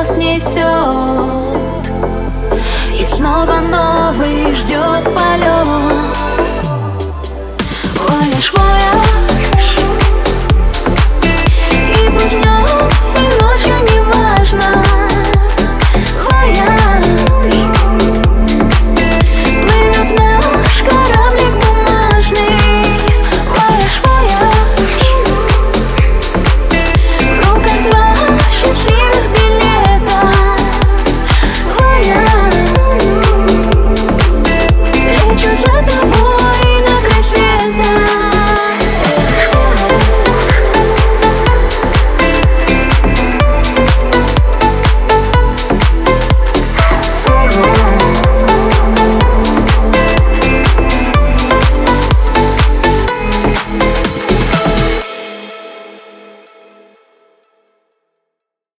нас несет. И снова новый ждет полет. Ловишь